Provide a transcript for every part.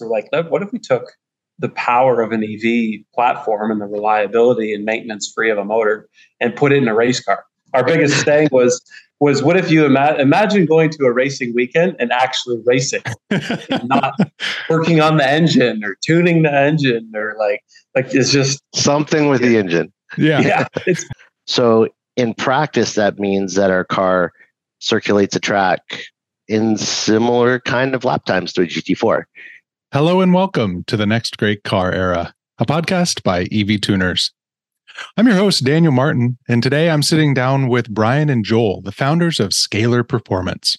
So we're like, what if we took the power of an EV platform and the reliability and maintenance free of a motor and put it in a race car? Our biggest thing was was what if you ima- imagine going to a racing weekend and actually racing, and not working on the engine or tuning the engine or like like it's just something with the engine. Yeah. yeah. It's So in practice, that means that our car circulates a track in similar kind of lap times to a GT4. Hello and welcome to the next great car era, a podcast by EV Tuners. I'm your host, Daniel Martin, and today I'm sitting down with Brian and Joel, the founders of Scalar Performance.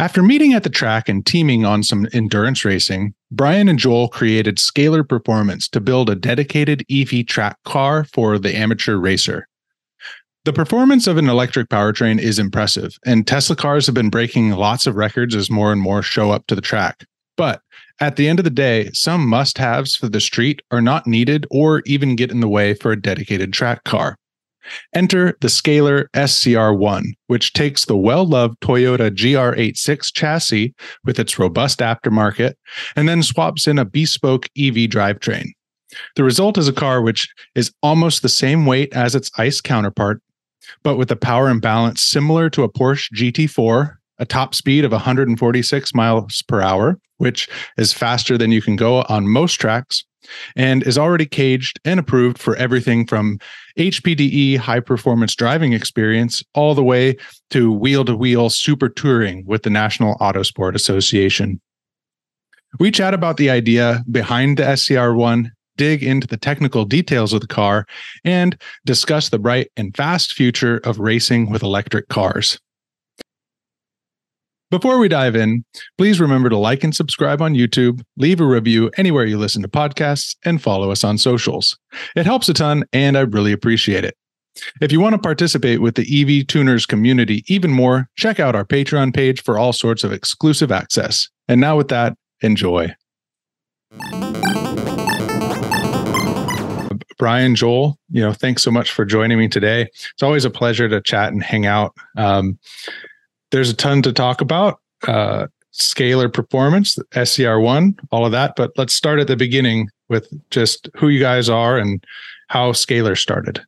After meeting at the track and teaming on some endurance racing, Brian and Joel created Scalar Performance to build a dedicated EV track car for the amateur racer. The performance of an electric powertrain is impressive, and Tesla cars have been breaking lots of records as more and more show up to the track. But at the end of the day, some must haves for the street are not needed or even get in the way for a dedicated track car. Enter the Scalar SCR1, which takes the well loved Toyota GR86 chassis with its robust aftermarket and then swaps in a bespoke EV drivetrain. The result is a car which is almost the same weight as its ICE counterpart, but with a power and balance similar to a Porsche GT4, a top speed of 146 miles per hour, which is faster than you can go on most tracks, and is already caged and approved for everything from HPDE high performance driving experience all the way to wheel to wheel super touring with the National Autosport Association. We chat about the idea behind the SCR1, dig into the technical details of the car, and discuss the bright and fast future of racing with electric cars. Before we dive in, please remember to like and subscribe on YouTube, leave a review anywhere you listen to podcasts, and follow us on socials. It helps a ton, and I really appreciate it. If you want to participate with the EV Tuners community even more, check out our Patreon page for all sorts of exclusive access. And now, with that, enjoy. Brian, Joel, you know, thanks so much for joining me today. It's always a pleasure to chat and hang out. Um, there's a ton to talk about. Uh, scalar performance, SCR1, all of that. But let's start at the beginning with just who you guys are and how Scalar started.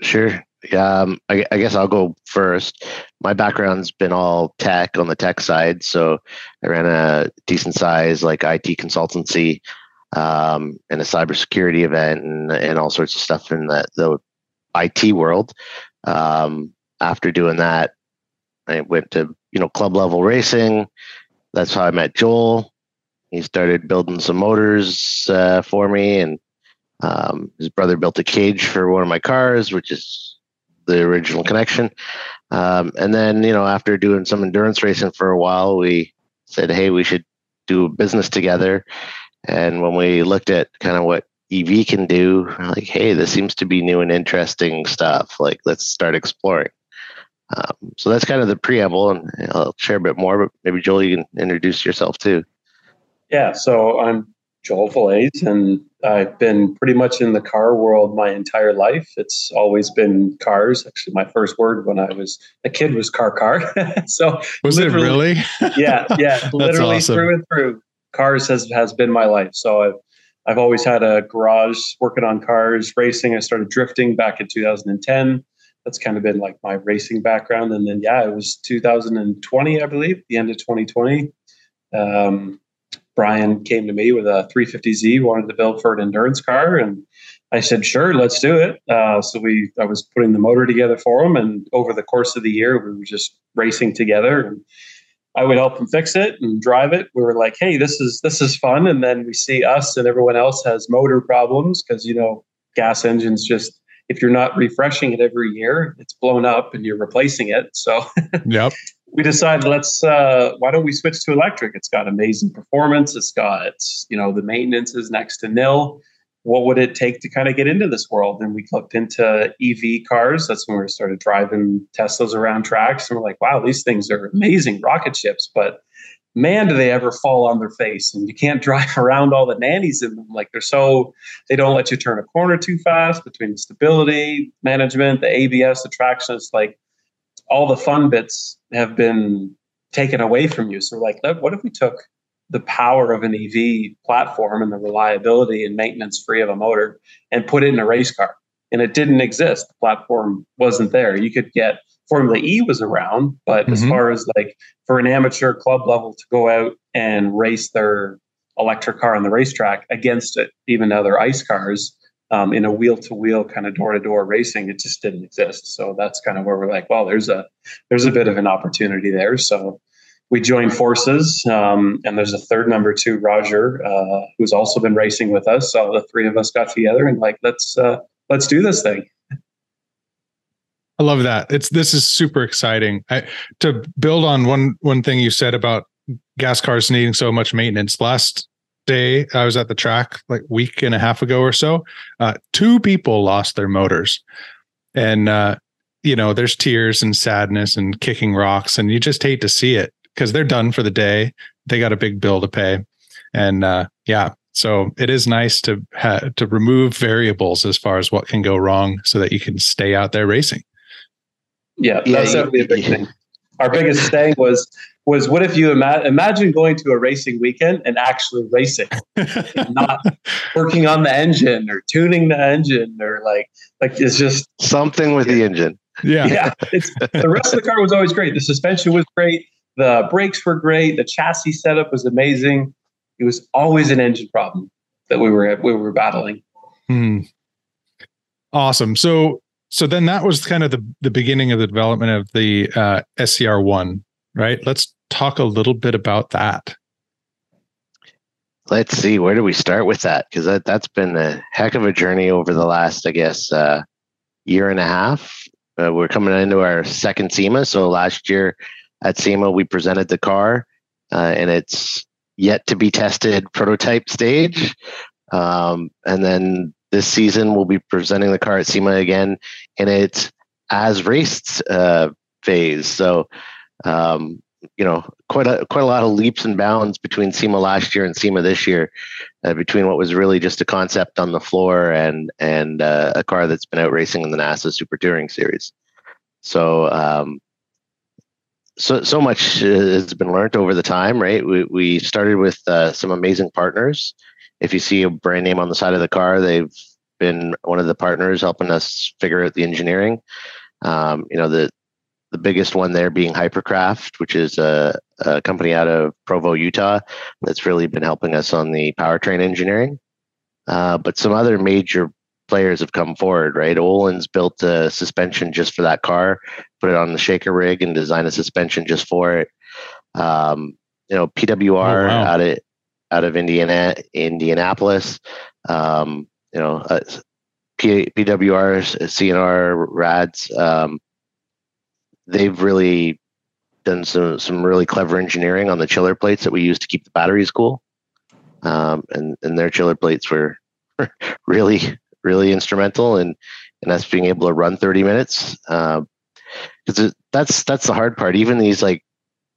Sure. Yeah, um, I, I, guess I'll go first. My background's been all tech on the tech side, so I ran a decent size like IT consultancy um, and a cybersecurity event and, and all sorts of stuff in the, the IT world. Um, after doing that, I went to you know club level racing. That's how I met Joel. He started building some motors uh, for me, and um, his brother built a cage for one of my cars, which is the original connection. Um, and then you know after doing some endurance racing for a while, we said, "Hey, we should do business together." And when we looked at kind of what EV can do, like, hey, this seems to be new and interesting stuff. Like, let's start exploring. Um, so that's kind of the preamble, and I'll share a bit more. But maybe Joel, you can introduce yourself too. Yeah, so I'm Joel Falaise, and I've been pretty much in the car world my entire life. It's always been cars. Actually, my first word when I was a kid was car car. so was it really? yeah, yeah, literally awesome. through and through. Cars has has been my life. So I've I've always had a garage working on cars, racing. I started drifting back in 2010 that's kind of been like my racing background. And then, yeah, it was 2020, I believe, the end of 2020. Um, Brian came to me with a 350Z, wanted to build for an endurance car, and I said, "Sure, let's do it." Uh, so we, I was putting the motor together for him, and over the course of the year, we were just racing together, and I would help him fix it and drive it. We were like, "Hey, this is this is fun," and then we see us and everyone else has motor problems because you know gas engines just if you're not refreshing it every year, it's blown up and you're replacing it. So yep. we decided let's uh, why don't we switch to electric? It's got amazing performance. It's got you know the maintenance is next to nil. What would it take to kind of get into this world? And we looked into EV cars. That's when we started driving Teslas around tracks, and we're like, wow, these things are amazing rocket ships, but man, do they ever fall on their face. And you can't drive around all the nannies in them. Like they're so, they don't let you turn a corner too fast between the stability management, the ABS, the traction. It's like all the fun bits have been taken away from you. So like, what if we took the power of an EV platform and the reliability and maintenance free of a motor and put it in a race car. And it didn't exist. The platform wasn't there. You could get Formula E was around, but mm-hmm. as far as like for an amateur club level to go out and race their electric car on the racetrack against it, even other ICE cars, um, in a wheel to wheel kind of door to door racing, it just didn't exist. So that's kind of where we're like, well, there's a there's a bit of an opportunity there. So we joined forces, um, and there's a third number two, Roger, uh, who's also been racing with us. So the three of us got together and like, let's uh, let's do this thing. I love that. It's this is super exciting. I, to build on one one thing you said about gas cars needing so much maintenance. Last day I was at the track like week and a half ago or so. Uh, two people lost their motors, and uh, you know there's tears and sadness and kicking rocks, and you just hate to see it because they're done for the day. They got a big bill to pay, and uh, yeah, so it is nice to ha- to remove variables as far as what can go wrong, so that you can stay out there racing. Yeah, that's yeah, definitely a big thing. Our biggest thing was was what if you ima- imagine going to a racing weekend and actually racing, not working on the engine or tuning the engine or like like it's just something with yeah. the engine. Yeah, yeah. It's, the rest of the car was always great. The suspension was great. The brakes were great. The chassis setup was amazing. It was always an engine problem that we were we were battling. Hmm. Awesome. So so then that was kind of the, the beginning of the development of the uh, SCR1, right? Let's talk a little bit about that. Let's see, where do we start with that? Because that, that's been a heck of a journey over the last, I guess, uh, year and a half. Uh, we're coming into our second SEMA. So last year at SEMA, we presented the car, uh, and it's yet to be tested prototype stage. Um, and then this season we'll be presenting the car at SEMA again in its as raced uh, phase. So, um, you know, quite a quite a lot of leaps and bounds between SEMA last year and SEMA this year, uh, between what was really just a concept on the floor and and uh, a car that's been out racing in the NASA Super Touring Series. So, um, so so much has been learned over the time, right? We we started with uh, some amazing partners if you see a brand name on the side of the car, they've been one of the partners helping us figure out the engineering. Um, you know, the the biggest one there being Hypercraft, which is a, a, company out of Provo, Utah, that's really been helping us on the powertrain engineering. Uh, but some other major players have come forward, right? Öhlins built a suspension just for that car, put it on the shaker rig, and designed a suspension just for it. Um, you know, PWR oh, wow. out of out of Indiana, Indianapolis. Um, you know, uh, P, PWRs, C&R, RADS. Um, they've really done some some really clever engineering on the chiller plates that we use to keep the batteries cool. Um, and and their chiller plates were really really instrumental in in us being able to run 30 minutes. Because uh, that's that's the hard part. Even these like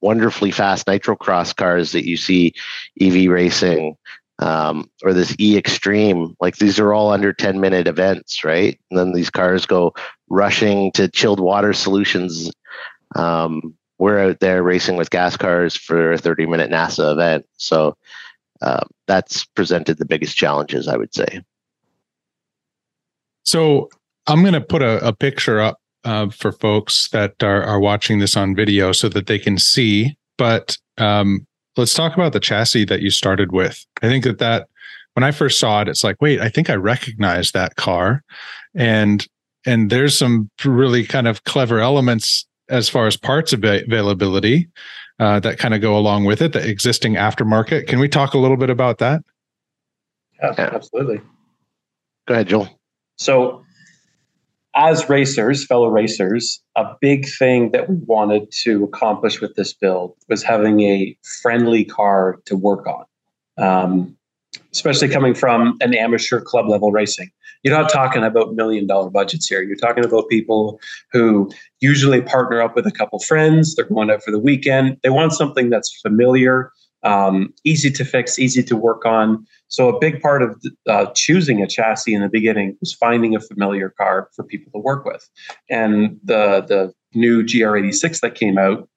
wonderfully fast Nitrocross cars that you see EV racing um, or this E Extreme. Like these are all under 10 minute events, right? And then these cars go rushing to chilled water solutions. Um, we're out there racing with gas cars for a 30 minute NASA event. So uh, that's presented the biggest challenges, I would say. So I'm going to put a, a picture up uh, for folks that are, are watching this on video so that they can see. But um, let's talk about the chassis that you started with. I think that that when I first saw it, it's like, wait, I think I recognize that car, and and there's some really kind of clever elements as far as parts availability uh, that kind of go along with it. The existing aftermarket. Can we talk a little bit about that? Yeah, absolutely. Go ahead, Joel. So as racers, fellow racers, a big thing that we wanted to accomplish with this build was having a friendly car to work on, um, especially coming from an amateur club level racing. You're not talking about million dollar budgets here. You're talking about people who usually partner up with a couple friends. They're going out for the weekend. They want something that's familiar, um, easy to fix, easy to work on. So a big part of uh, choosing a chassis in the beginning was finding a familiar car for people to work with. And the the new GR86 that came out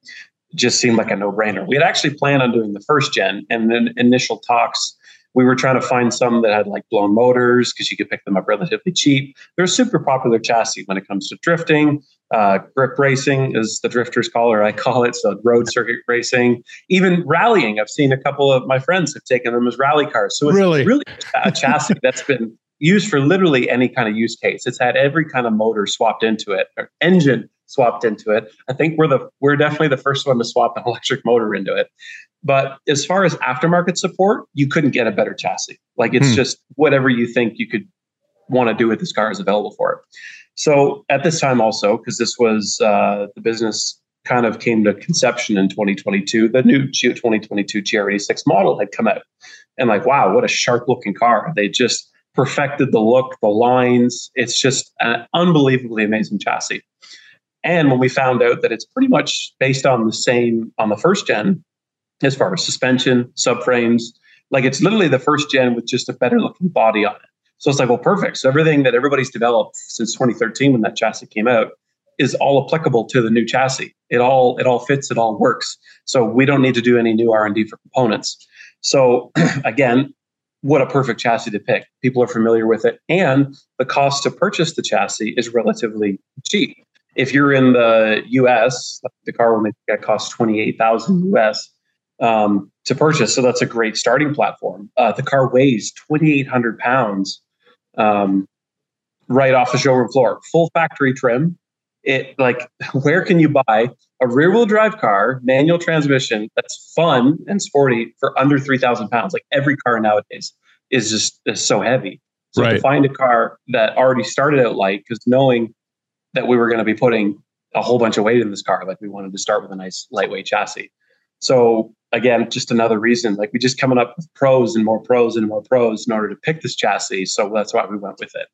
just seemed like a no brainer. We had actually planned on doing the first gen, and then initial talks, we were trying to find some that had like blown motors because you could pick them up relatively cheap. They're a super popular chassis when it comes to drifting. Uh, grip racing is the drifters call or I call it. So road circuit racing, even rallying. I've seen a couple of my friends have taken them as rally cars. So it's really, really a chassis that's been used for literally any kind of use case. It's had every kind of motor swapped into it, or engine swapped into it. I think we're the we're definitely the first one to swap an electric motor into it. But as far as aftermarket support, you couldn't get a better chassis. Like it's hmm. just whatever you think you could want to do with this car is available for it. So at this time, also because this was uh, the business kind of came to conception in 2022, the new 2022 GR86 model had come out, and like, wow, what a sharp looking car! They just perfected the look, the lines. It's just an unbelievably amazing chassis. And when we found out that it's pretty much based on the same on the first gen, as far as suspension, subframes, like it's literally the first gen with just a better looking body on it. So it's like, well, perfect. So everything that everybody's developed since 2013 when that chassis came out is all applicable to the new chassis. It all it all fits, it all works. So we don't need to do any new R&D for components. So again, what a perfect chassis to pick. People are familiar with it and the cost to purchase the chassis is relatively cheap if you're in the US, the car will make that cost 28,000 US um, to purchase. So that's a great starting platform. Uh, the car weighs 2,800 pounds um, right off the showroom floor, full factory trim. It like where can you buy a rear wheel drive car, manual transmission that's fun and sporty for under 3,000 pounds? Like every car nowadays is just is so heavy. So right. to find a car that already started out light, because knowing that we were going to be putting a whole bunch of weight in this car. Like we wanted to start with a nice lightweight chassis. So again, just another reason. Like we just coming up with pros and more pros and more pros in order to pick this chassis. So that's why we went with it.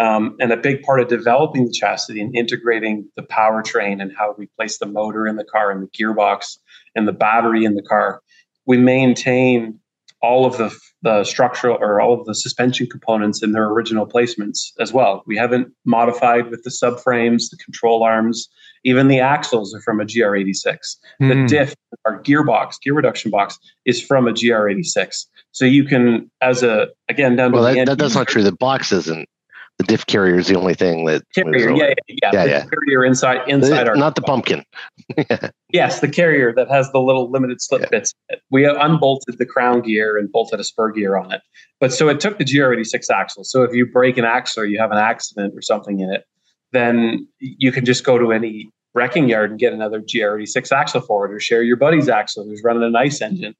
Um, and a big part of developing the chassis and integrating the powertrain and how we place the motor in the car and the gearbox and the battery in the car, we maintain all of the the structural or all of the suspension components in their original placements as well. We haven't modified with the subframes, the control arms, even the axles are from a GR86. Mm. The hmm. diff, our gearbox, gear reduction box, is from a GR86. So you can, as a again down well, that, that, that's not true. The box isn't the diff carrier is the only thing that carrier, yeah, yeah, yeah, yeah, yeah. carrier inside inside the, our not the pumpkin. yes, the carrier that has the little limited slip yeah. bits. We unbolted the crown gear and bolted a spur gear on it. But so it took the GR86 axle. So if you break an axle or you have an accident or something in it, then you can just go to any wrecking yard and get another GR86 axle for it, or share your buddy's axle who's running a nice engine.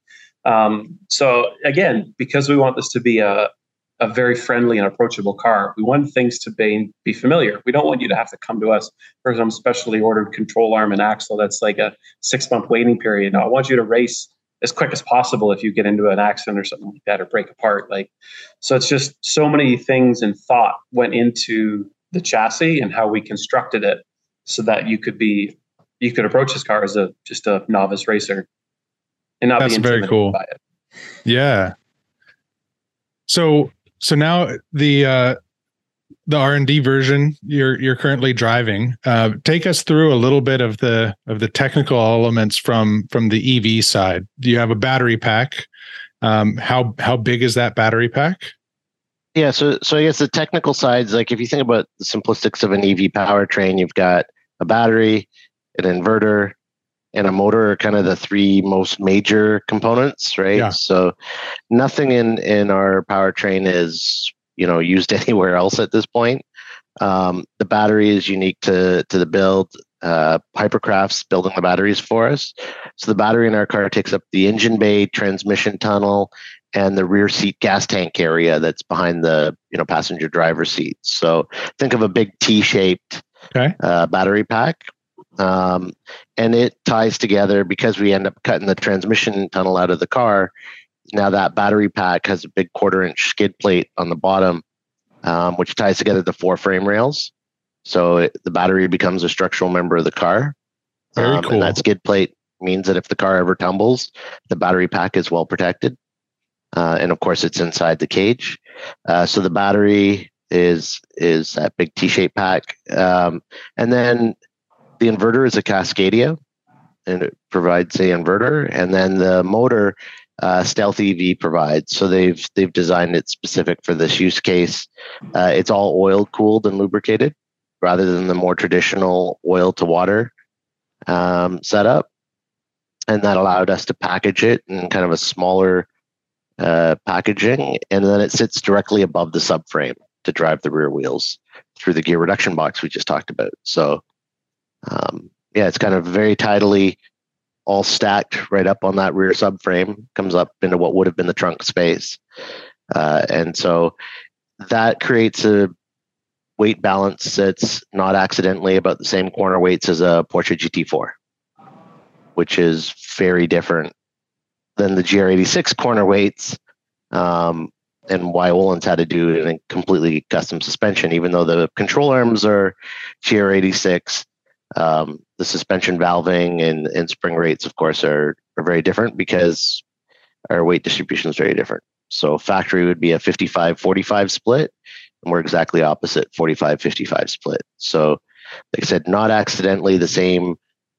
Um, so again, because we want this to be a, a very friendly and approachable car. We want things to be, be familiar. We don't want you to have to come to us for some specially ordered control arm and axle that's like a six month waiting period. No, I want you to race as quick as possible if you get into an accident or something like that or break apart. Like, so it's just so many things and thought went into the chassis and how we constructed it so that you could be you could approach this car as a just a novice racer and not That's be very cool. by it. Yeah. So so now the uh, the R and D version you're you're currently driving. Uh, take us through a little bit of the of the technical elements from from the EV side. Do you have a battery pack? Um, how how big is that battery pack? Yeah, so so I guess the technical sides, like if you think about the simplistics of an EV powertrain, you've got a battery, an inverter, and a motor are kind of the three most major components, right? Yeah. So nothing in in our powertrain is you know used anywhere else at this point. Um, the battery is unique to to the build. Uh, Hypercraft's building the batteries for us. So the battery in our car takes up the engine bay, transmission tunnel, and the rear seat gas tank area that's behind the you know passenger driver seat. So think of a big T-shaped okay. uh, battery pack um, and it ties together because we end up cutting the transmission tunnel out of the car. Now that battery pack has a big quarter inch skid plate on the bottom, um, which ties together the four frame rails. So it, the battery becomes a structural member of the car. Very um, cool. And that skid plate means that if the car ever tumbles, the battery pack is well protected. Uh, and of course, it's inside the cage. Uh, so the battery is is that big T-shaped pack, um, and then the inverter is a Cascadia, and it provides a inverter, and then the motor uh, Stealth EV provides. So they've they've designed it specific for this use case. Uh, it's all oil cooled and lubricated, rather than the more traditional oil to water um, setup, and that allowed us to package it in kind of a smaller uh, packaging, and then it sits directly above the subframe to drive the rear wheels through the gear reduction box we just talked about. So, um, yeah, it's kind of very tidily all stacked right up on that rear subframe, comes up into what would have been the trunk space. Uh, and so that creates a weight balance that's not accidentally about the same corner weights as a Porsche GT4, which is very different than the GR86 corner weights. Um, and why Öhlins had to do it in a completely custom suspension, even though the control arms are GR86. Um, the suspension valving and, and spring rates, of course, are, are very different because our weight distribution is very different. So factory would be a 55 45 split, and we're exactly opposite 45 55 split. So, like I said, not accidentally the same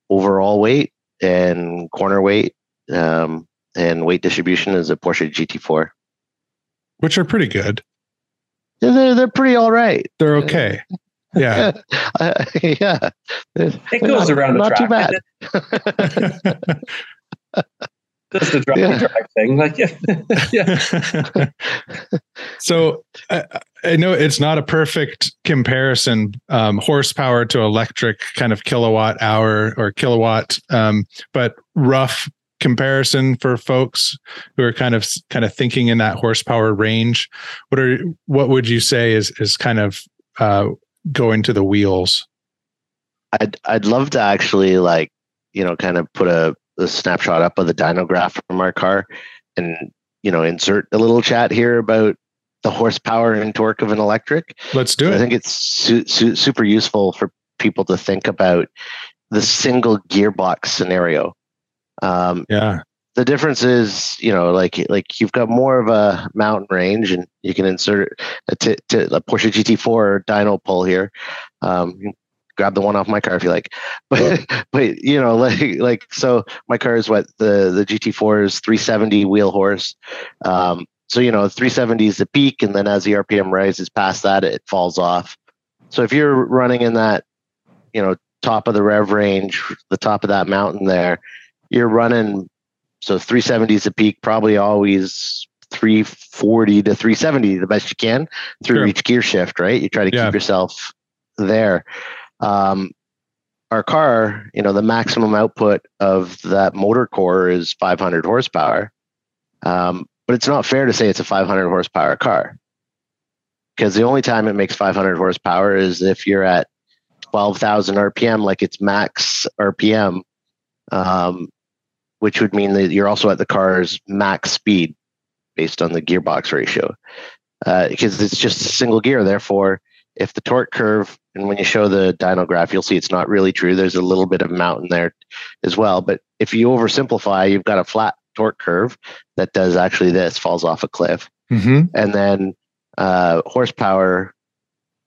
overall weight and corner weight um, and weight distribution is a Porsche GT4 which are pretty good. They're they're pretty all right. They're okay. Yeah, uh, yeah. It goes not, around the not track. too bad. Just the drop Yeah. track thing, like yeah, yeah. so I, I know it's not a perfect comparison, um, horsepower to electric, kind of kilowatt hour or kilowatt, um, but rough comparison for folks who are kind of kind of thinking in that horsepower range. What are what would you say is is kind of uh, going to the wheels? I'd I'd love to actually like you know kind of put a, a snapshot up of the dyno graph from our car, and you know insert a little chat here about the horsepower and torque of an electric. Let's do it. I think it's su- su- super useful for people to think about the single gearbox scenario. Um, Yeah, the difference is, you know, like like you've got more of a mountain range, and you can insert a, t- t- a Porsche GT4 dyno pull here. Um, grab the one off my car if you like, but but you know, like like so, my car is what the the GT4 is 370 wheel horse. Um, so you know, 370 is the peak, and then as the RPM rises past that, it falls off. So if you're running in that, you know, top of the rev range, the top of that mountain there, you're running so 370 is the peak, probably always 340 to 370, the best you can through Sure. each gear shift, right? You try to Yeah. keep yourself there. Um, our car, you know, the maximum output of that motor core is 500 horsepower. Um, but it's not fair to say it's a 500 horsepower car because the only time it makes 500 horsepower is if you're at 12,000 RPM, like its max RPM, um, which would mean that you're also at the car's max speed based on the gearbox ratio. Uh, because it's just a single gear. Therefore, if the torque curve, and when you show the dyno graph, you'll see it's not really true. There's a little bit of mountain there as well. But if you oversimplify, you've got a flat torque curve that does actually this, falls off a cliff hmm and then uh, horsepower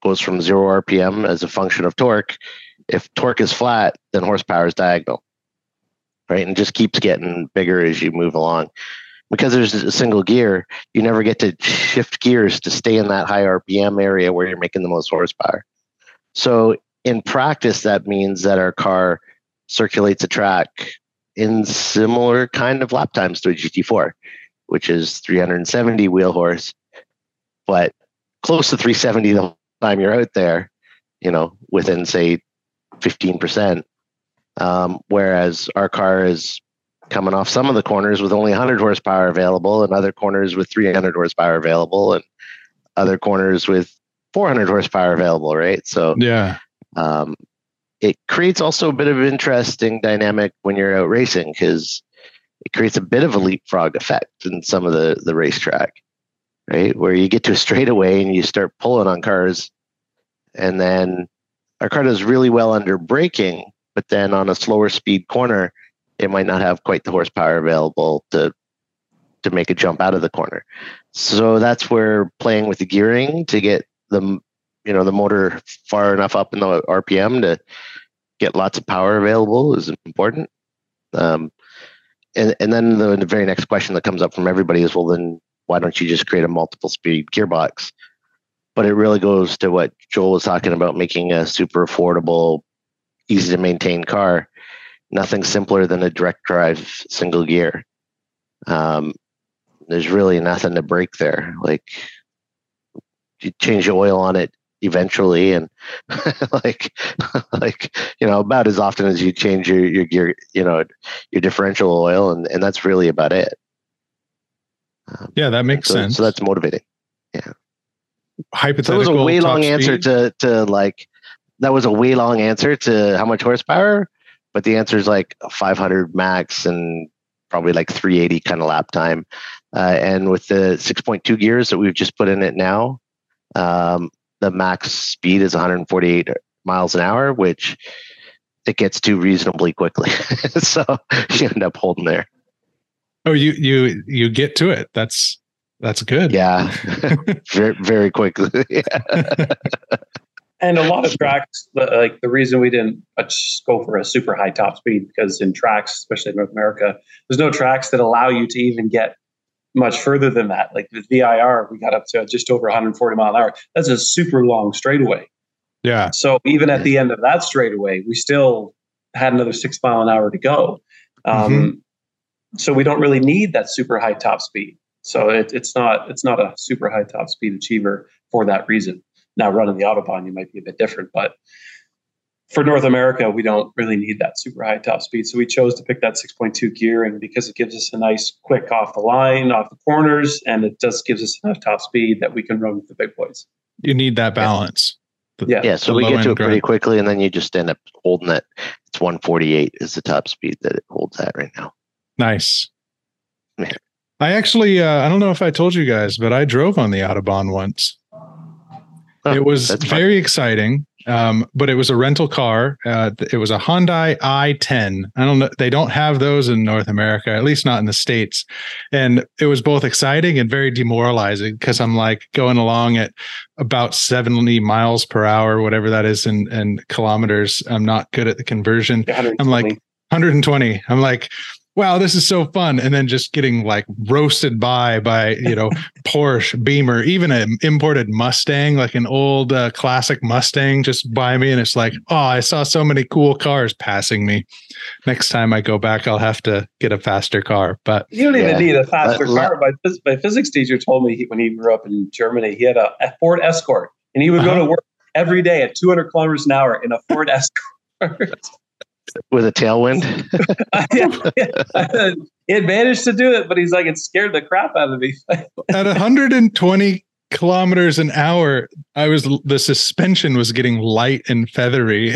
goes from zero RPM as a function of torque. If torque is flat, then horsepower is diagonal, right? And just keeps getting bigger as you move along. Because there's a single gear, you never get to shift gears to stay in that high RPM area where you're making the most horsepower. So in practice, that means that our car circulates a track in similar kind of lap times to a GT4, which is 370 wheel horse, but close to 370 the time you're out there, you know, within say 15%. Um, whereas our car is coming off some of the corners with only 100 horsepower available, and other corners with 300 horsepower available, and other corners with 400 horsepower available, right? So Yeah, um, it creates also a bit of interesting dynamic when you're out racing because it creates a bit of a leapfrog effect in some of the the racetrack, right? Where you get to a straightaway and you start pulling on cars, and then our car does really well under braking, but then on a slower speed corner, it might not have quite the horsepower available to to make a jump out of the corner. So that's where playing with the gearing to get the you know the motor far enough up in the RPM to get lots of power available is important. Um, and and then the, the very next question that comes up from everybody is, well, then why don't you just create a multiple speed gearbox? But it really goes to what Joel was talking about, making a super affordable, easy to maintain car. Nothing simpler than a direct drive single gear. Um, there's really nothing to break there. Like you change the oil on it eventually and like like you know about as often as you change your your gear you know your differential oil and and that's really about it um, yeah that makes so, sense so that's motivating yeah hypothetical so it was a way long speed. answer to to like that was a way long answer to how much horsepower but the answer is like 500 max and probably like 380 kind of lap time uh, and with the 6.2 gears that we've just put in it now um, the max speed is 148 miles an hour, which it gets to reasonably quickly. so you end up holding there. Oh, you you you get to it. That's that's good. Yeah, very very quickly. And a lot of tracks, like the reason we didn't go for a super high top speed because in tracks, especially in North America, there's no tracks that allow you to even get much further than that. Like the VIR, we got up to just over 140 mile an hour. That's a super long straightaway. Yeah. So even at the end of that straightaway, we still had another six mile an hour to go. Um, mm-hmm. So we don't really need that super high top speed. So it, it's not it's not a super high top speed achiever for that reason. Now running the autobahn, you might be a bit different, but for North America, we don't really need that super high top speed. So we chose to pick that 6.2 gear, and because it gives us a nice quick off the line, off the corners, and it just gives us enough top speed that we can run with the big boys. You need that balance. The, yeah. Yeah. So we get to it pretty quickly, and then you just end up holding it. It's 148 is the top speed that it holds at right now. Nice. Yeah. I actually, uh, I don't know if I told you guys, but I drove on the Autobahn once. Oh, it was very exciting. Um, but it was a rental car. Uh, it was a Hyundai i10. I don't know. They don't have those in North America, at least not in the States. And it was both exciting and very demoralizing because I'm like going along at about 70 miles per hour, whatever that is in, in kilometers. I'm not good at the conversion. I'm like 120. I'm like, wow, this is so fun. And then just getting like roasted by, by, you know, Porsche, Beamer, even an imported Mustang, like an old uh, classic Mustang just by me. And it's like, oh, I saw so many cool cars passing me. Next time I go back, I'll have to get a faster car. But you don't even yeah. need a faster car. My, my physics teacher told me he, when he grew up in Germany, he had a, a Ford Escort and he would uh-huh. go to work every day at 200 kilometers an hour in a Ford Escort with a tailwind. he had managed to do it, but he's like, it scared the crap out of me. At 120 kilometers an hour, I was the suspension was getting light and feathery.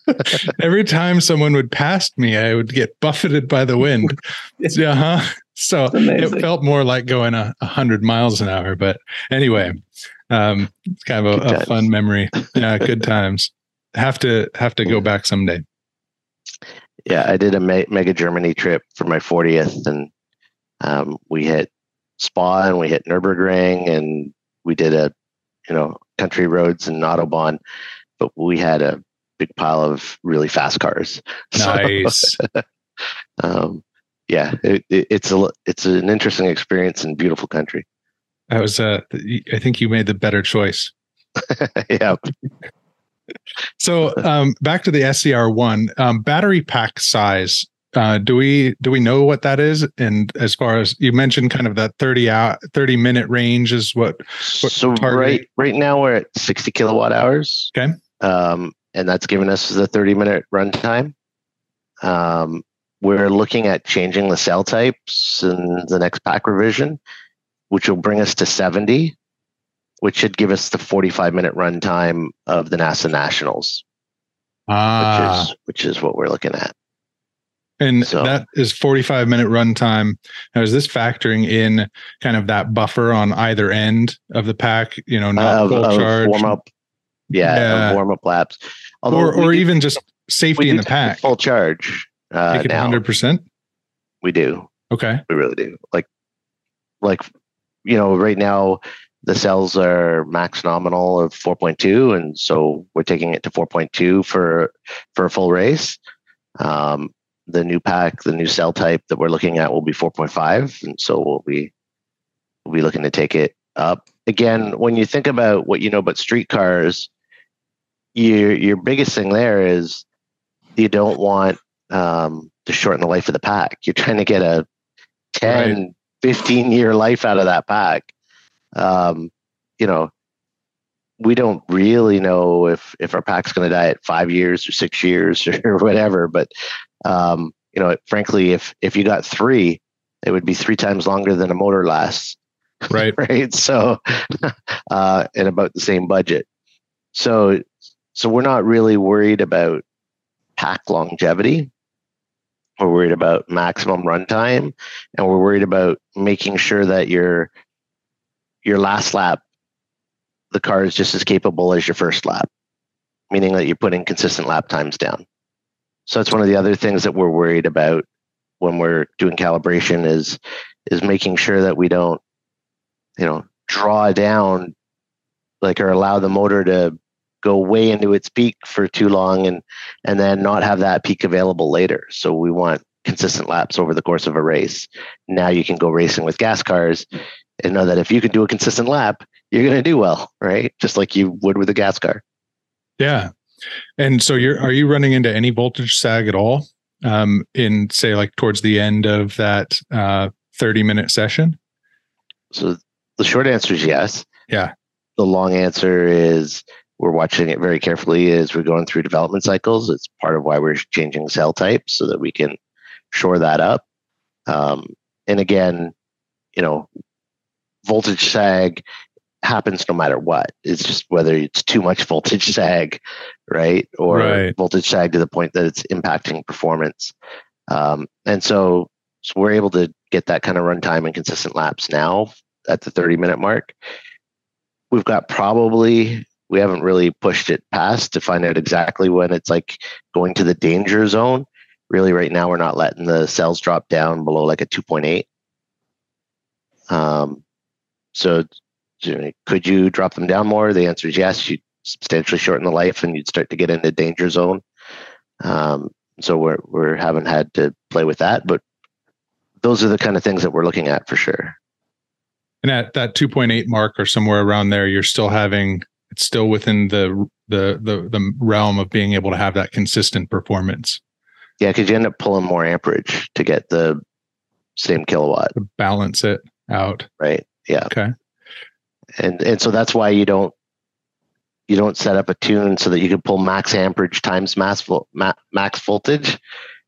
Every time someone would pass me, I would get buffeted by the wind. yeah, huh? So it felt more like going a, hundred miles an hour. But anyway, um, it's kind of a, a fun memory. Yeah, good times. Have to have to go back someday yeah, I did a me- mega Germany trip for my 40th, and um, we hit Spa and we hit Nurburgring, and we did a you know country roads and autobahn, but we had a big pile of really fast cars. Nice. So, um, yeah, it, it, it's a it's an interesting experience in beautiful country. That was uh, I think you made the better choice. yeah so um, back to the SCR one um, battery pack size. Uh, do we do we know what that is? And as far as you mentioned, kind of that 30 hour, 30 minute range is what. what so right right now we're at 60 kilowatt hours. Okay. Um, and that's given us the 30 minute runtime. Um, we're looking at changing the cell types in the next pack revision, which will bring us to 70 which should give us the 45 minute runtime of the NASA Nationals. Ah. Which is, which is what we're looking at. And so, that is 45 minute runtime. Now, is this factoring in kind of that buffer on either end of the pack? You know, not full charge. Warm up. Yeah, yeah. warm up laps. Although or or even just safety in the pack. Full charge. Uh, Take it 100%? We do. Okay. We really do. Like, like, you know, right now, the cells are max nominal of 4.2 and so we're taking it to 4.2 for for a full race um, the new pack, the new cell type that we're looking at will be 4.5, and so we'll be we'll be looking to take it up. Again, when you think about what you know about street cars, your your biggest thing there is you don't want um, to shorten the life of the pack. You're trying to get a 10, right. 15 year life out of that pack. Um, you know, we don't really know if if our pack's going to die at five years or six years or whatever. But um, you know, frankly, if if you got three, it would be three times longer than a motor lasts. Right. right. So, uh, and about the same budget. So, so we're not really worried about pack longevity. We're worried about maximum runtime, and we're worried about making sure that your your last lap, the car is just as capable as your first lap, meaning that you're putting consistent lap times down. So that's one of the other things that we're worried about when we're doing calibration is is making sure that we don't, you know, draw down like or allow the motor to go way into its peak for too long and and then not have that peak available later. So we want consistent laps over the course of a race. Now you can go racing with gas cars and know that if you can do a consistent lap, you're going to do well, right? Just like you would with a gas car. Yeah. And so you're are you running into any voltage sag at all um in say like towards the end of that uh 30 minute session? So the short answer is yes. Yeah. The long answer is we're watching it very carefully as we're going through development cycles. It's part of why we're changing cell types so that we can shore that up. Um, and again, you know, voltage sag happens no matter what. It's just whether it's too much voltage sag, right, or right. voltage sag to the point that it's impacting performance. Um, and so, so we're able to get that kind of runtime and consistent laps now at the 30 minute mark. We've got probably we haven't really pushed it past to find out exactly when it's like going to the danger zone. Really, right now, we're not letting the cells drop down below like a 2.8. Um, so, could you drop them down more? The answer is yes. You'd substantially shorten the life and you'd start to get into danger zone. Um, so we're we haven't had to play with that, but those are the kind of things that we're looking at for sure. And at that 2.8 mark or somewhere around there, you're still having it's still within the the the, the realm of being able to have that consistent performance. Yeah, because you end up pulling more amperage to get the same kilowatt. Balance it out. Right. Yeah. Okay. And and so that's why you don't you don't set up a tune so that you can pull max amperage times max max voltage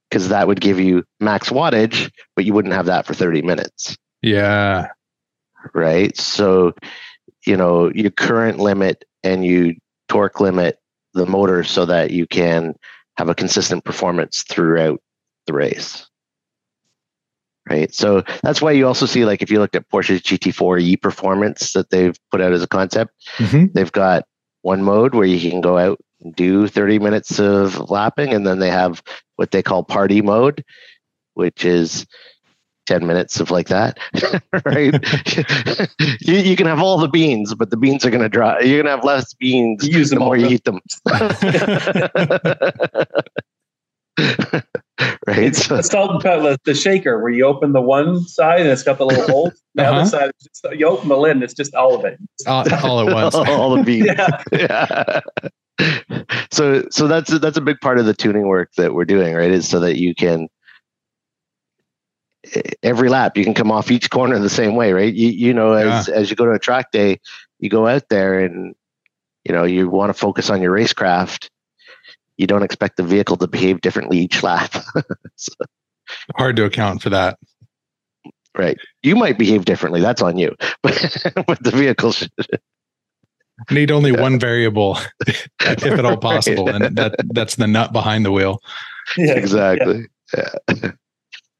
because that would give you max wattage, but you wouldn't have that for 30 minutes. Yeah. Right. So, you know, your current limit and you torque limit the motor so that you can have a consistent performance throughout the race. Right. So that's why you also see, like, if you looked at Porsche's GT4 E performance that they've put out as a concept, mm-hmm. they've got one mode where you can go out and do 30 minutes of lapping, and then they have what they call party mode, which is 10 minutes of like that right you, you, can have all the beans but the beans are going to dry you're going to have less beans use the more you eat them right? It's, so, it's called the, the shaker where you open the one side and it's got the little hole. The uh-huh. other side just, you open the lid and it's just all of it. All, all at once. All the beans. Yeah. yeah so so that's that's a big part of the tuning work that we're doing right? Is so that you can every lap you can come off each corner the same way right? You, you know as yeah. as you go to a track day you go out there and you know you want to focus on your racecraft you don't expect the vehicle to behave differently each lap so, hard to account for that right you might behave differently that's on you but, but the vehicle should need only yeah. one variable if at all possible right. and that that's the nut behind the wheel yeah exactly yeah.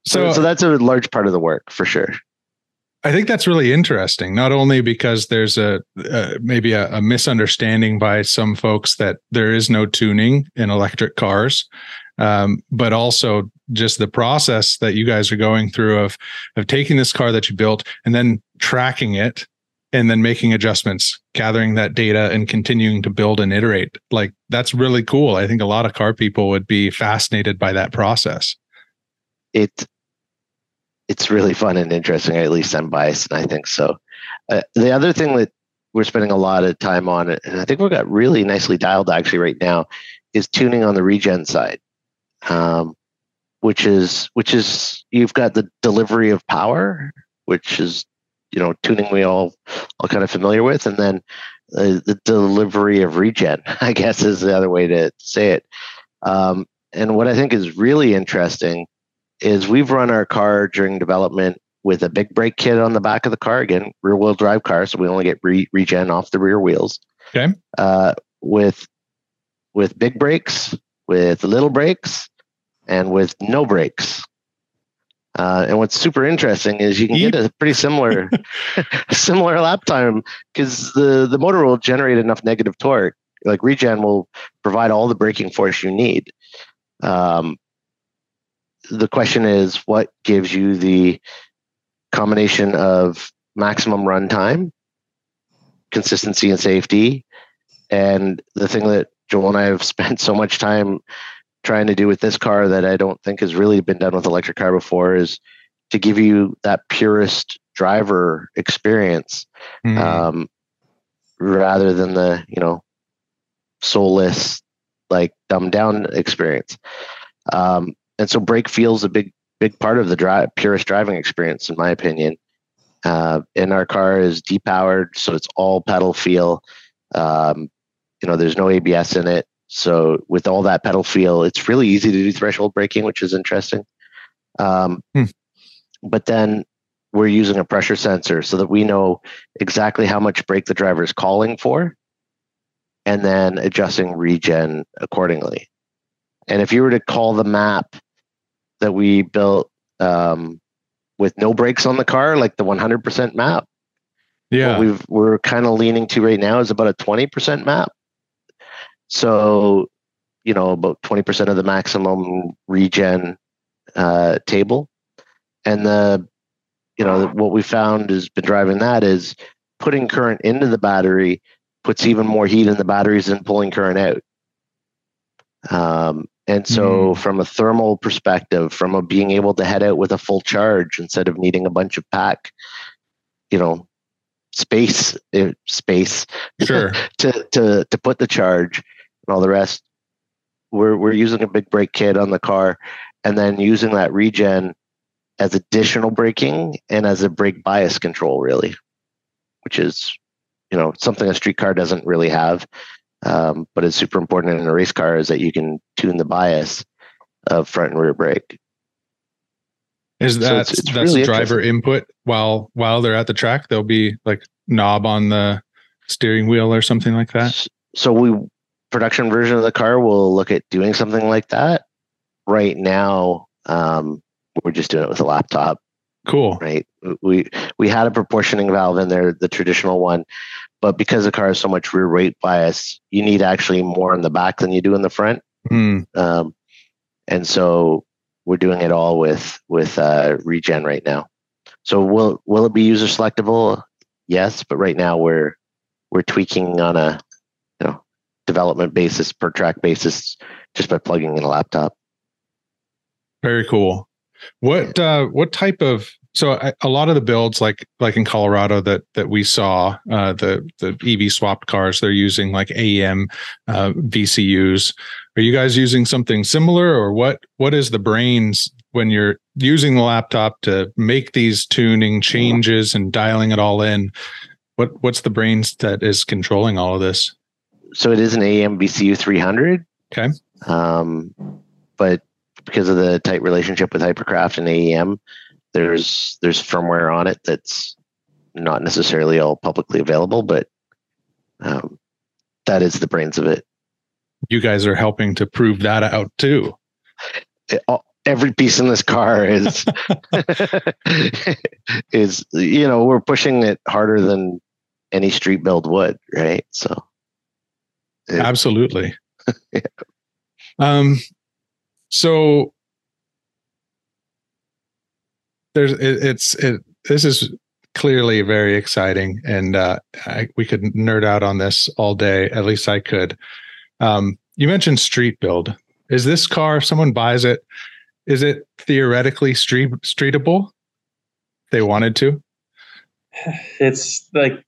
So, so that's a large part of the work for sure. I think that's really interesting. Not only because there's a uh, maybe a, a, misunderstanding by some folks that there is no tuning in electric cars, um, but also just the process that you guys are going through of of taking this car that you built and then tracking it and then making adjustments, gathering that data and continuing to build and iterate. Like that's really cool. I think a lot of car people would be fascinated by that process. it it's really fun and interesting. At least I'm biased, and I think so. Uh, the other thing that we're spending a lot of time on, and I think we've got really nicely dialed actually right now, is tuning on the regen side, um, which is which is you've got the delivery of power, which is you know tuning we all all kind of familiar with, and then uh, the delivery of regen, I guess is the other way to say it. Um, and what I think is really interesting is we've run our car during development with a big brake kit on the back of the car. Again, rear wheel drive car, so we only get re- regen off the rear wheels. Okay. Uh, with with big brakes, with little brakes, and with no brakes. Uh, and what's super interesting is you can get a pretty similar similar lap time because the the motor will generate enough negative torque. Like regen will provide all the braking force you need. Um, the question is, what gives you the combination of maximum runtime, consistency, and safety? And the thing that Joel and I have spent so much time trying to do with this car that I don't think has really been done with electric car before is to give you that purest driver experience mm. um, rather than the you know soulless like dumbed down experience um, and so brake feels a big big part of the drive purest driving experience in my opinion uh, and our car is depowered so it's all pedal feel um, you know there's no abs in it so with all that pedal feel, it's really easy to do threshold braking, which is interesting. Um, hmm. But then we're using a pressure sensor so that we know exactly how much brake the driver is calling for, and then adjusting regen accordingly. And if you were to call the map that we built um, with no brakes on the car, like the 100% map, yeah, what we've we're kind of leaning to right now is about a 20% map. So, you know, about 20% of the maximum regen uh, table. And the, you know, what we found has been driving that is putting current into the battery puts even more heat in the batteries than pulling current out. Um, and so, mm. from a thermal perspective, from a being able to head out with a full charge instead of needing a bunch of pack, you know, space, uh, space, sure, to to to put the charge, and all the rest. We're we're using a big brake kit on the car, and then using that regen as additional braking and as a brake bias control, really, which is you know something a street car doesn't really have, um, but it's super important in a race car is that you can tune the bias of front and rear brake. Is that so it's, it's that's really driver input while while they're at the track? There'll be like knob on the steering wheel or something like that. So we production version of the car will look at doing something like that. Right now, um, we're just doing it with a laptop. Cool. Right. We we had a proportioning valve in there, the traditional one, but because the car has so much rear weight bias, you need actually more in the back than you do in the front. Mm. Um, and so we're doing it all with with uh, regen right now. So will will it be user selectable? Yes, but right now we're we're tweaking on a you know development basis per track basis just by plugging in a laptop. Very cool. What uh, what type of so a, a, lot of the builds like like in Colorado that that we saw uh, the the EV swapped cars they're using like AEM uh, VCUs. Are you guys using something similar or what what is the brains when you're using the laptop to make these tuning changes and dialing it all in? What what's the brains that is controlling all of this? so it is an AEM VCU 300. Okay. Um, but because of the tight relationship with Hypercraft and AEM, there's there's firmware on it that's not necessarily all publicly available, but um, that is the brains of it. You guys are helping to prove that out too. It, all, every piece in this car is is you know we're pushing it harder than any street build would, right? So Absolutely. yeah. Um, so there's it, it's it. This is clearly very exciting, and uh, I, we could nerd out on this all day. At least I could. Um, you mentioned street build. Is this car if someone buys it? is it theoretically street streetable? They wanted to. It's like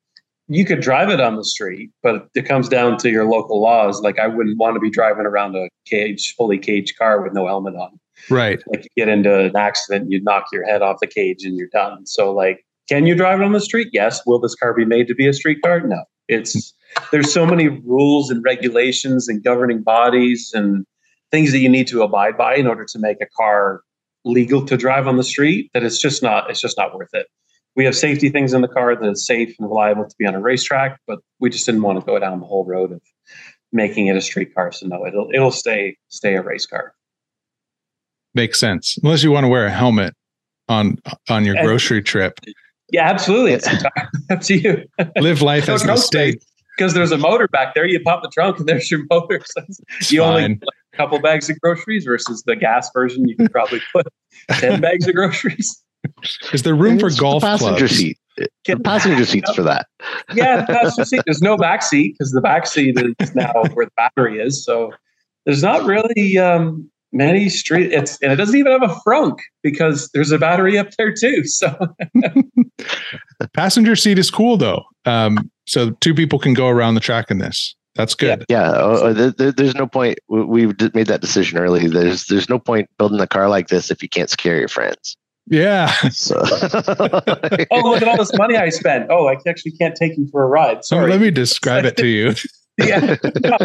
you could drive it on the street, but it comes down to your local laws. Like I wouldn't want to be driving around a cage, fully caged car with no helmet on. Right. Like you get into an accident, you knock your head off the cage and you're done. So like, can you drive it on the street? Yes. Will this car be made to be a street car? No. It's there's so many rules and regulations and governing bodies and things that you need to abide by in order to make a car legal to drive on the street that it's just not it's just not worth it we have safety things in the car that is safe and reliable to be on a racetrack, but we just didn't want to go down the whole road of making it a street car. So no, it'll it'll stay stay a race car. Makes sense, unless you want to wear a helmet on on your and, grocery trip. Yeah, absolutely. It's up to you. Live life as a state. Because there's a motor back there, you pop the trunk and there's your motor. So you fine. only like a couple bags of groceries versus the gas version. You can probably put ten bags of groceries. Is there room for golf passenger clubs? seat? The passenger seats for that. yeah, the passenger seat. There's no back seat because the back seat is now where the battery is. So there's not really um, many street. It's and it doesn't even have a frunk because there's a battery up there too. So passenger seat is cool though. Um, so two people can go around the track in this. That's good. Yeah, yeah. Oh, there, there's no point. We, have made that decision early. There's there's no point building a car like this if you can't scare your friends. Yeah. So. oh, look at all this money I spent. Oh, I actually can't take you for a ride. Sorry. Let me describe it to you. yeah. No,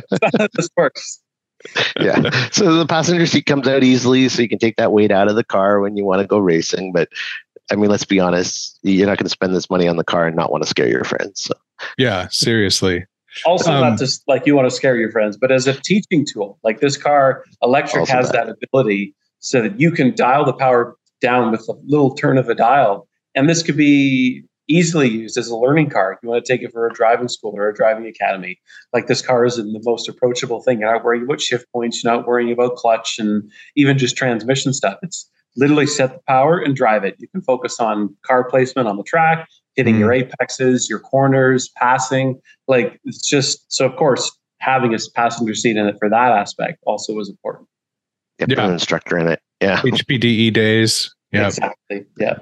this works. yeah. So the passenger seat comes out easily, so you can take that weight out of the car when you want to go racing. But I mean, let's be honest, you're not going to spend this money on the car and not want to scare your friends. So. Yeah, seriously. Also, um, not just like you want to scare your friends, but as a teaching tool. Like this car, electric has that. that ability so that you can dial the power down with a little turn of a dial. And this could be easily used as a learning car. You want to take it for a driving school or a driving academy. Like this car is the most approachable thing. You're not worrying about shift points, you're not worrying about clutch and even just transmission stuff. It's literally set the power and drive it. You can focus on car placement on the track, hitting mm. your apexes, your corners, passing. Like it's just so of course having a passenger seat in it for that aspect also was important. Yep, yeah. an instructor in it. Yeah. HPDE days. Yeah. Exactly. Yeah.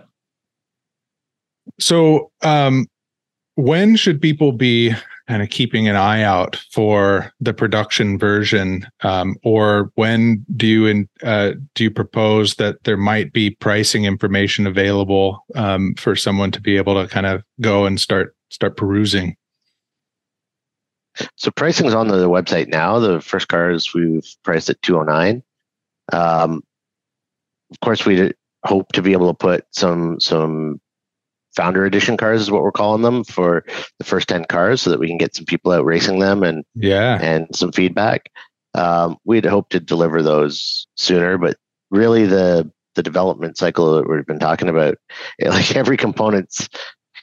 So, um, when should people be kind of keeping an eye out for the production version, um, or when do you in, uh, do you propose that there might be pricing information available um, for someone to be able to kind of go and start start perusing? So pricing is on the website now. The first cars we've priced at 209. Um, of course, we hope to be able to put some some founder edition cars is what we're calling them for the first 10 cars so that we can get some people out racing them and yeah. and some feedback. Um, we'd hope to deliver those sooner but really the the development cycle that we've been talking about like every component's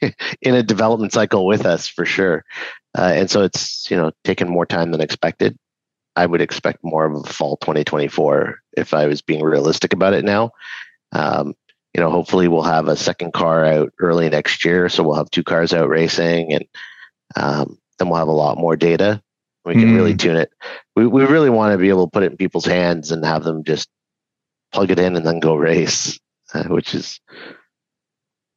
in a development cycle with us for sure. Uh, and so it's you know taken more time than expected. I would expect more of a fall 2024 if I was being realistic about it now. Um, you know, hopefully we'll have a second car out early next year, so we'll have two cars out racing, and um, then we'll have a lot more data. We can mm. really tune it. We we really want to be able to put it in people's hands and have them just plug it in and then go race, uh, which is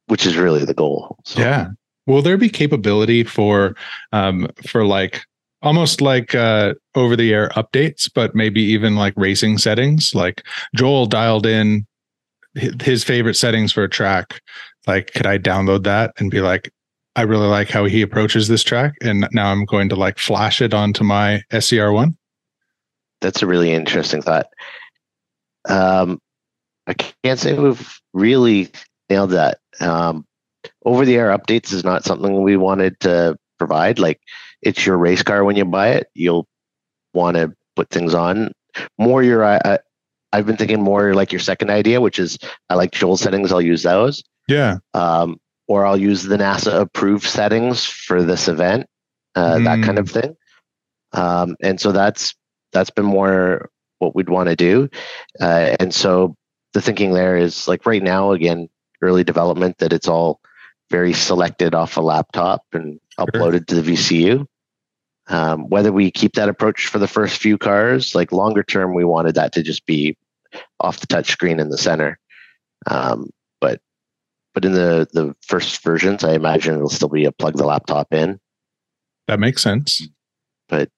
which is really the goal. So. Yeah. Will there be capability for um, for like almost like uh, over the air updates, but maybe even like racing settings. Like Joel dialed in his favorite settings for a track. Like, could I download that and be like, I really like how he approaches this track, and now I'm going to like flash it onto my SCR one. That's a really interesting thought. Um, I can't say we've really nailed that. Um, over the air updates is not something we wanted to provide. Like it's your race car when you buy it. You'll want to put things on more. Your I've been thinking more like your second idea, which is I like Joel settings. I'll use those. Yeah. Um, or I'll use the NASA approved settings for this event, uh, mm. that kind of mm. thing. Um, and so that's that's been more what we'd want to do. Uh, and so the thinking there is like right now, again, early development that it's all very selected off a laptop and sure. uploaded to the VCU. Um, whether we keep that approach for the first few cars, like longer term, we wanted that to just be off the touch screen in the center. Um, but but in the the first versions, I imagine it'll still be a plug the laptop in. That makes sense. But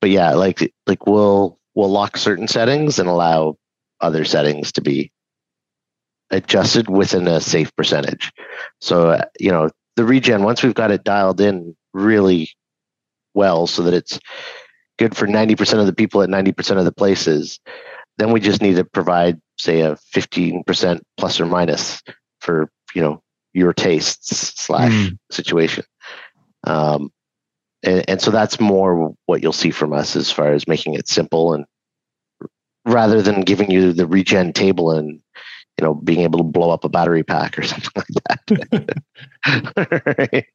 but yeah, like like we'll we'll lock certain settings and allow other settings to be adjusted within a safe percentage. So uh, you know the regen once we've got it dialed in really well, so that it's good for ninety percent of the people at ninety percent of the places. Then we just need to provide, say, a fifteen percent plus or minus for you know your tastes slash mm. situation. Um, and, and so that's more what you'll see from us as far as making it simple and rather than giving you the regen table and you know being able to blow up a battery pack or something like that right?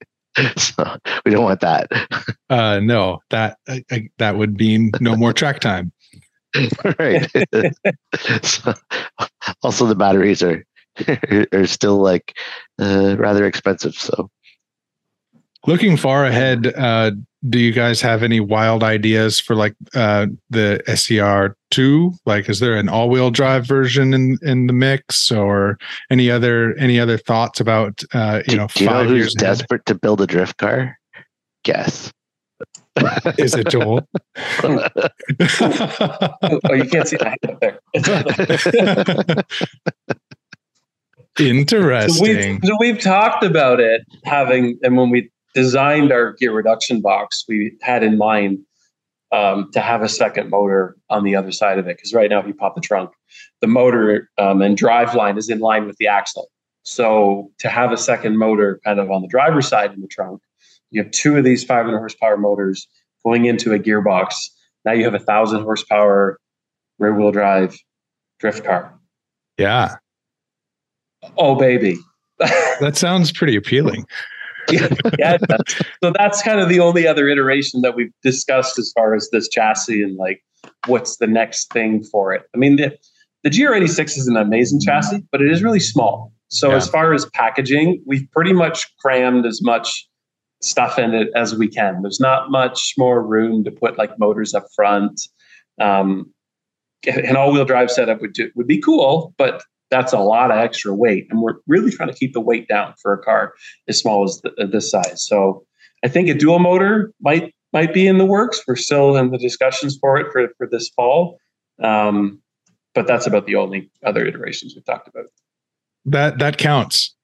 so we don't want that. Uh no that uh, that would mean no more track time. Right. So, also the batteries are are still like uh, rather expensive so Looking far ahead, uh, do you guys have any wild ideas for like uh, the SCR two? Like, is there an all wheel drive version in in the mix, or any other any other thoughts about uh, you do, know do you know who's desperate to build a drift car? Guess. Is it Joel? oh, you can't see that there. Interesting. So we've, so we've talked about it having, and when we designed our gear reduction box, we had in mind um, to have a second motor on the other side of it. Because right now, if you pop the trunk, the motor um, and drive line is in line with the axle. So to have a second motor kind of on the driver's side in the trunk, you have two of these 500 horsepower motors going into a gearbox. Now you have a thousand horsepower rear wheel drive drift car. Yeah. Oh baby. that sounds pretty appealing yeah, so that's kind of the only other iteration that we've discussed as far as this chassis and like what's the next thing for it. I mean, the, the GR86 is an amazing chassis, but it is really small. So yeah. as far as packaging, we've pretty much crammed as much stuff in it as we can. There's not much more room to put like motors up front. Um, an all-wheel drive setup would do, would be cool, but that's a lot of extra weight. And we're really trying to keep the weight down for a car as small as the, this size. So I think a dual motor might might be in the works. We're still in the discussions for it for, for this fall. Um, but that's about the only other iterations we've talked about. That that counts.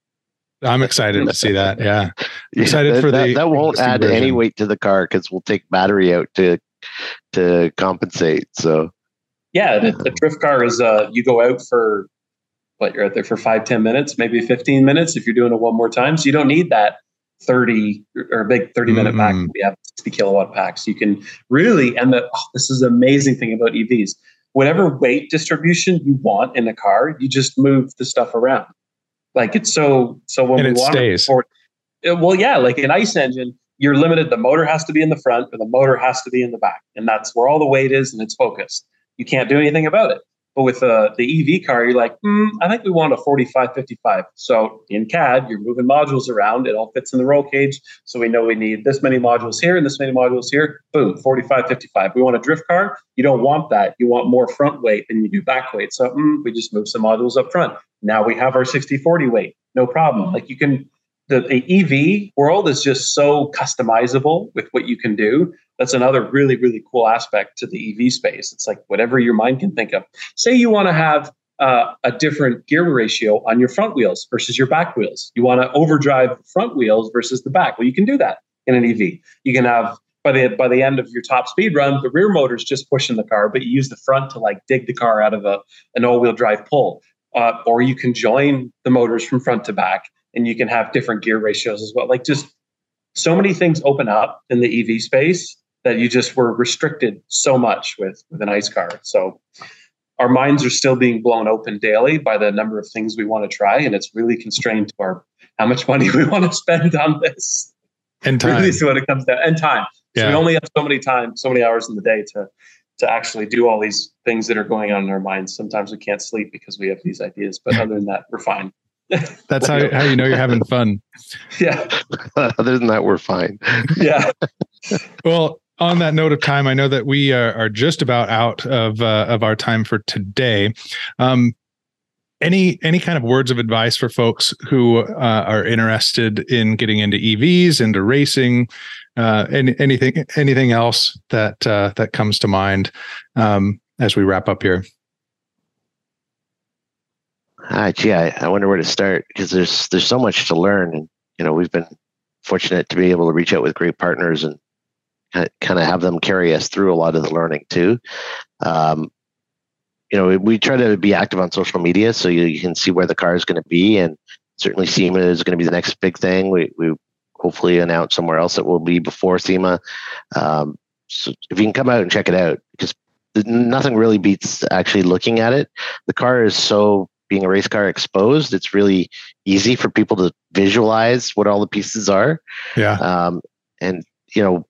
I'm excited to see that. Yeah, yeah excited that, for the. That, that won't add version. any weight to the car because we'll take battery out to to compensate. So yeah, the, the drift car is uh, you go out for but you're out there for five, 10 minutes, maybe 15 minutes if you're doing it one more time. So you don't need that 30 or a big 30 minute mm-hmm. pack. We have 60 kilowatt packs. You can really, and the, oh, this is the amazing thing about EVs. Whatever weight distribution you want in a car, you just move the stuff around. Like it's so, so when and we it want stays. it, well, yeah, like an ICE engine, you're limited. The motor has to be in the front or the motor has to be in the back. And that's where all the weight is and it's focused. You can't do anything about it. But with uh, the EV car, you're like, mm, I think we want a 45, 55. So in CAD, you're moving modules around. It all fits in the roll cage. So we know we need this many modules here and this many modules here. Boom, 45, 55. We want a drift car. You don't want that. You want more front weight than you do back weight. So mm, we just move some modules up front. Now we have our 60, 40 weight. No problem. Like you can the, the EV world is just so customizable with what you can do. That's another really, really cool aspect to the EV space. It's like whatever your mind can think of. Say you want to have uh, a different gear ratio on your front wheels versus your back wheels. You want to overdrive the front wheels versus the back. Well, you can do that in an EV. You can have by the by the end of your top speed run, the rear motor is just pushing the car, but you use the front to like dig the car out of a an all wheel drive pull. Uh, or you can join the motors from front to back and you can have different gear ratios as well. Like just so many things open up in the EV space that you just were restricted so much with with an ICE car. So our minds are still being blown open daily by the number of things we want to try, and it's really constrained to our how much money we want to spend on this. And time. Really, so when it comes down and time. Yeah. So we only have so many time, so many hours in the day to to actually do all these things that are going on in our minds. Sometimes we can't sleep because we have these ideas, but other than that, we're fine. That's how, how you know you're having fun. Yeah. Other than that, we're fine. Yeah. well, on that note of time, I know that we are, are just about out of uh, of our time for today. Um, any any kind of words of advice for folks who uh, are interested in getting into EVs, into racing, uh, any, anything anything else that uh, that comes to mind um, as we wrap up here? Ah, gee, I, I wonder where to start because there's there's so much to learn, and you know we've been fortunate to be able to reach out with great partners and kind of have them carry us through a lot of the learning too. Um, you know, we, we, try to be active on social media so you, you can see where the car is going to be, and certainly SEMA is going to be the next big thing. We we hopefully announce somewhere else that will be before SEMA. Um, so if you can come out and check it out, because nothing really beats actually looking at it. The car is so being a race car exposed, it's really easy for people to visualize what all the pieces are. Yeah. Um, and you know,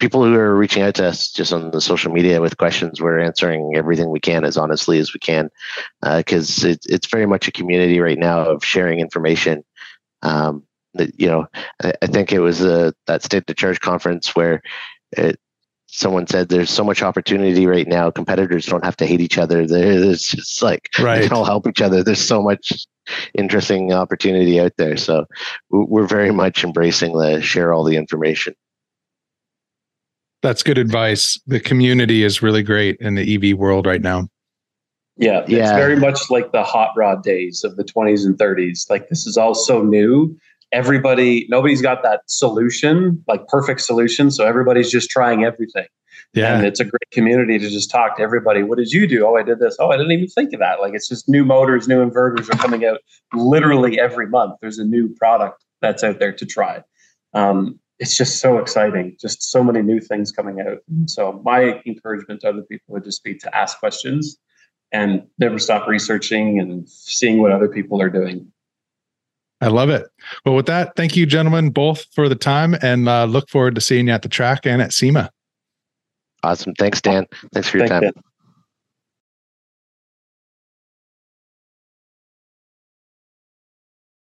people who are reaching out to us just on the social media with questions, we're answering everything we can as honestly as we can, because uh, it, it's very much a community right now of sharing information. Um, that you know, I, I think it was uh, that state to charge conference where it, someone said there's so much opportunity right now. Competitors don't have to hate each other. There's just like right. they can all help each other. There's so much interesting opportunity out there. So we're very much embracing the share all the information. That's good advice. The community is really great in the EV world right now. Yeah, yeah. it's very much like the hot rod days of the 20s and 30s. Like this is all so new. Everybody nobody's got that solution like perfect solution so everybody's just trying everything. Yeah. And it's a great community to just talk to everybody. What did you do? Oh i did this. Oh i didn't even think of that. Like it's just new motors new inverters are coming out literally every month. There's a new product that's out there to try. Um, it's just so exciting just so many new things coming out so my encouragement to other people would just be to ask questions and never stop researching and seeing what other people are doing I love it. Well, with that, thank you, gentlemen, both for the time and uh, look forward to seeing you at the track and at SEMA. Awesome. Thanks, Dan. Thanks for your Thanks, time. Dan.